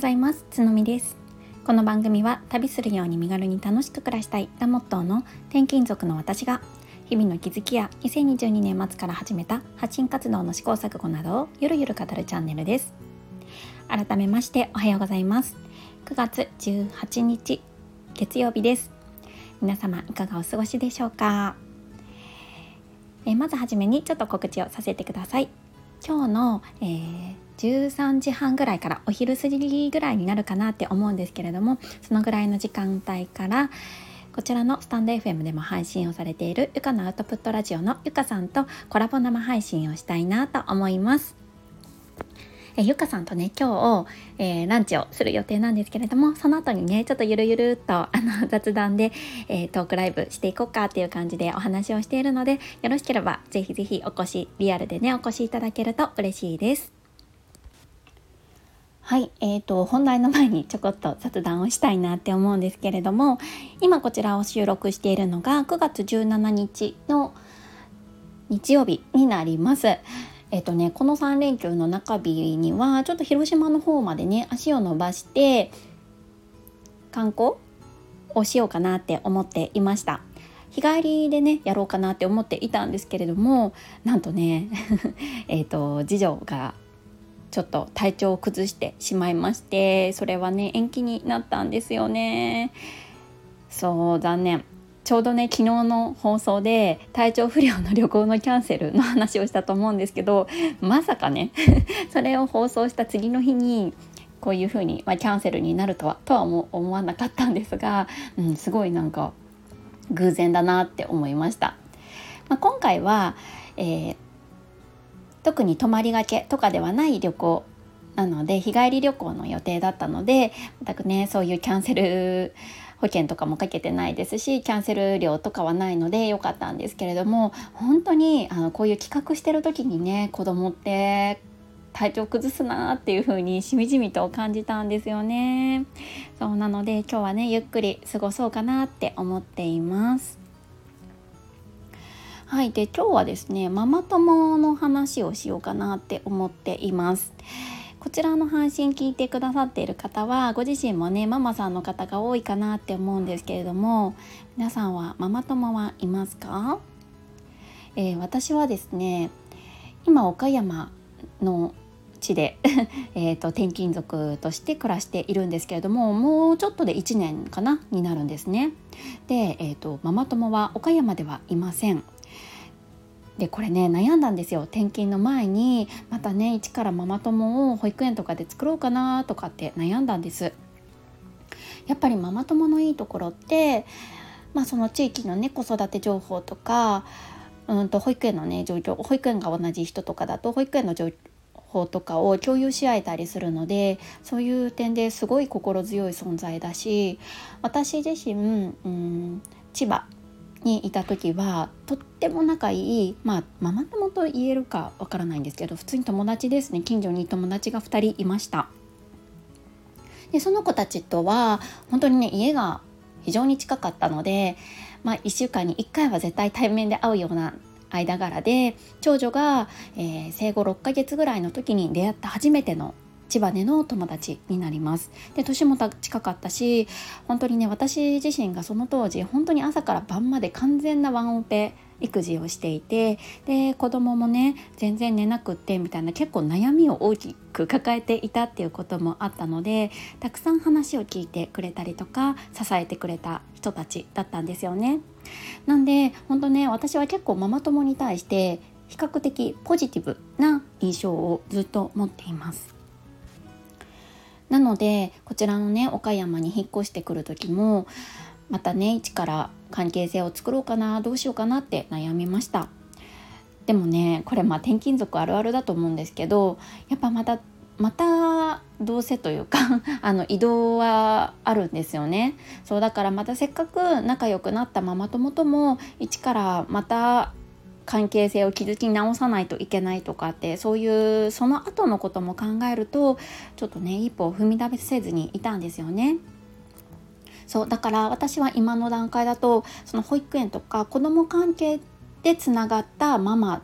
ございます。つのみです。この番組は旅するように身軽に楽しく暮らしたいがモットーの転勤族の私が日々の気づきや2022年末から始めた発信活動の試行錯誤などをゆるゆる語るチャンネルです。改めましておはようございます。9月18日月曜日です。皆様いかがお過ごしでしょうか？えまずはじめにちょっと告知をさせてください。今日の、えー、13時半ぐらいからお昼過ぎぐらいになるかなって思うんですけれどもそのぐらいの時間帯からこちらのスタンド FM でも配信をされているゆかのアウトプットラジオのゆかさんとコラボ生配信をしたいなと思います。えゆかさんとね今日、えー、ランチをする予定なんですけれどもその後にねちょっとゆるゆるっと あの雑談で、えー、トークライブしていこうかっていう感じでお話をしているのでよろしければぜひぜひお越しリアルでねお越しいただけると嬉しいです。はい、えーと、本題の前にちょこっと雑談をしたいなって思うんですけれども今こちらを収録しているのが9月17日の日曜日になります。えっ、ー、とねこの3連休の中日にはちょっと広島の方までね足を伸ばして観光をしようかなって思っていました。日帰りでねやろうかなって思っていたんですけれどもなんとね えっと次女がちょっと体調を崩してしまいましてそれはね延期になったんですよねそう残念ちょうどね昨日の放送で体調不良の旅行のキャンセルの話をしたと思うんですけどまさかね それを放送した次の日にこういう風にまあ、キャンセルになるとはとは思わなかったんですが、うん、すごいなんか偶然だなって思いました。まあ、今回は、えー特に泊まりがけとかではない旅行なので日帰り旅行の予定だったので全くねそういうキャンセル保険とかもかけてないですしキャンセル料とかはないので良かったんですけれども本当にあのこういう企画してる時にね子供って体調崩すなっていう風にしみじみと感じたんですよね。そうなので今日はねゆっくり過ごそうかなって思っています。はい、で今日はですねママ友の話をしようかなって思っています。こちらの配信聞いてくださっている方はご自身もねママさんの方が多いかなって思うんですけれども皆さんはママ友はいますか、えー、私はですね今岡山の地で えと転勤族として暮らしているんですけれどももうちょっとで1年かなになるんですね。で、えーとママ友は岡山ではいません。でこれね悩んだんですよ。転勤の前にまたね一からママ友を保育園とかで作ろうかなとかって悩んだんです。やっぱりママ友のいいところってまあその地域のね子育て情報とかうんと保育園のね状況保育園が同じ人とかだと保育園の情報とかを共有し合えたりするのでそういう点ですごい心強い存在だし私自身、うん、千葉にいた時はとっても仲いいまあママ友と言えるかわからないんですけど普通に友達ですね。近所に友達が2人いました。でその子たちとは本当にね家が非常に近かったので、まあ、1週間に1回は絶対対面で会うような間柄で長女が、えー、生後6ヶ月ぐらいの時に出会った初めての千葉での友達になりますで年も近かったし本当にね私自身がその当時本当に朝から晩まで完全なワンオペ育児をしていてで子供もね全然寝なくってみたいな結構悩みを大きく抱えていたっていうこともあったのでたくさん話を聞いてくれたりとか支えてくれた人たちだったんですよね。なんで本当ね私は結構ママ友に対して比較的ポジティブな印象をずっと持っています。なのでこちらのね岡山に引っ越してくる時もまたね一から関係性を作ろうかなどうしようかなって悩みました。でもねこれまあ転勤族あるあるだと思うんですけどやっぱまたまたどうせというか あの移動はあるんですよね。そうだからまたせっかく仲良くなったママ友とも一からまた関係性を築き直さないといけないとかってそういうその後のことも考えるとちょっとね一歩を踏み出せずにいたんですよね。そうだから私は今の段階だとその保育園とか子ども関係でつながったママ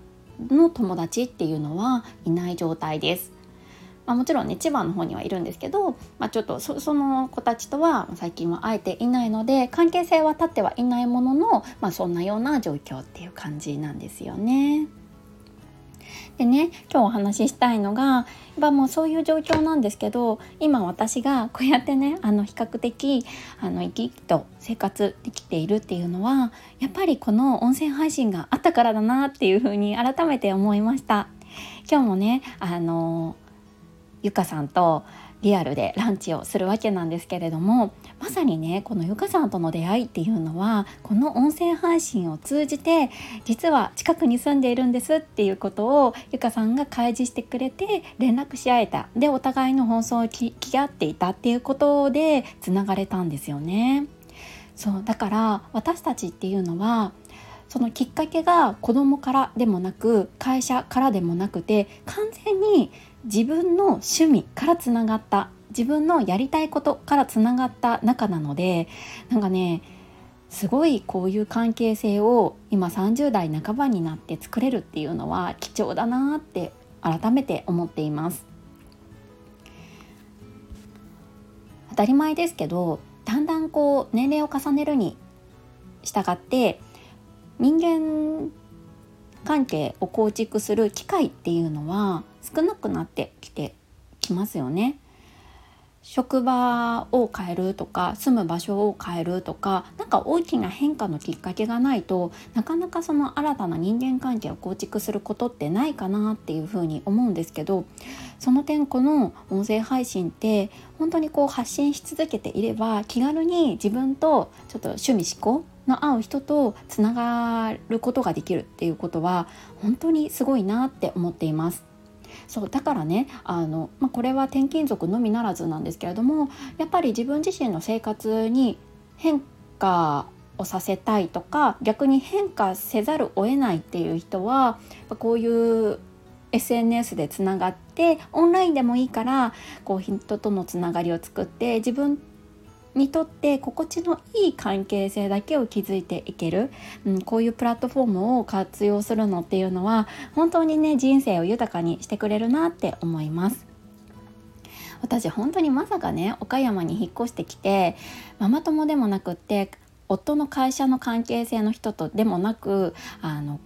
の友達っていうのはいない状態です。まあ、もちろんね千葉の方にはいるんですけど、まあ、ちょっとその子たちとは最近は会えていないので関係性は立ってはいないものの、まあ、そんなような状況っていう感じなんですよね。でね今日お話ししたいのがやっぱもうそういう状況なんですけど今私がこうやってねあの比較的あの生き生きと生活できているっていうのはやっぱりこの音声配信があったからだなっていうふうに改めて思いました。今日もねあのゆかさんとリアルでランチをするわけなんですけれどもまさにねこのゆかさんとの出会いっていうのはこの音声配信を通じて実は近くに住んでいるんですっていうことをゆかさんが開示してくれて連絡し合えたでお互いの放送を聞き合っていたっていうことでつながれたんですよね。そうだから私たちっていうのはそのきっかけが子供からでもなく会社からでもなくて完全に自分の趣味からつながった自分のやりたいことからつながった仲なのでなんかねすごいこういう関係性を今30代半ばになって作れるっていうのは貴重だなって改めて思っています。当たり前ですけどだんだんこう年齢を重ねるに従って人間関係を構築する機会っていうのは少なくなってきてきますよね。職場を変えるとか住む場所を変えるとか何か大きな変化のきっかけがないとなかなかその新たな人間関係を構築することってないかなっていうふうに思うんですけどその点この音声配信って本当にこう発信し続けていれば気軽に自分とちょっと趣味思考の合う人とつながることができるっていうことは本当にすごいなって思っています。そうだからねあの、まあ、これは転勤族のみならずなんですけれどもやっぱり自分自身の生活に変化をさせたいとか逆に変化せざるを得ないっていう人はこういう SNS でつながってオンラインでもいいからこう人とのつながりを作って自分にとって心地のいい関係性だけを築いていける、うん、こういうプラットフォームを活用するのっていうのは本当にね人生を豊かにしてくれるなって思います。私本当にまさかね岡山に引っ越してきてママ友でもなくって夫の会社の関係性の人とでもなくあの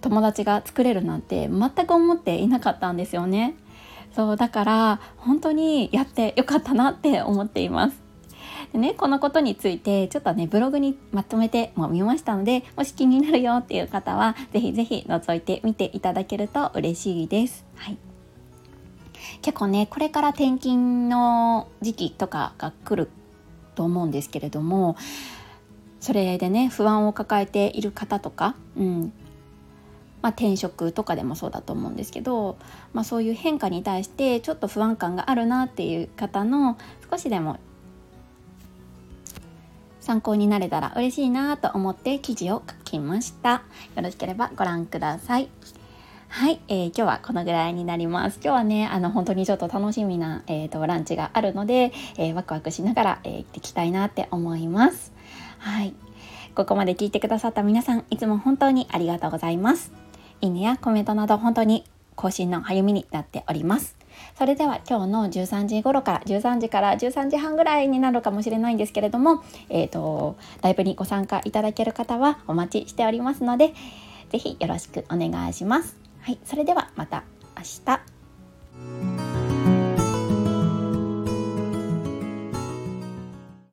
友達が作れるなんて全く思っていなかったんですよね。そうだから本当にやってよかったなって思っています。でねこのことについてちょっとねブログにまとめてもみましたのでもし気になるよっていう方は是非是非覗いてみていただけると嬉しいです。はい結構ねこれから転勤の時期とかが来ると思うんですけれどもそれでね不安を抱えている方とか、うんまあ、転職とかでもそうだと思うんですけど、まあ、そういう変化に対してちょっと不安感があるなっていう方の少しでも参考になれたら嬉しいなと思って記事を書きました。よろしければご覧ください。はい、えー、今日はこのぐらいになります。今日はねあの本当にちょっと楽しみな、えーと、ランチがあるので、えー、ワクワクしながら、えー、行ってきたいなって思います。はい。ここまで聞いてくださった皆さんいつも本当にありがとうございます。いいねやコメントなど本当に更新の励みになっております。それでは今日の13時頃から13時から13時半ぐらいになるかもしれないんですけれども、えーと、ライブにご参加いただける方はお待ちしておりますので是非よろしくお願いします。はい、それではまた明日。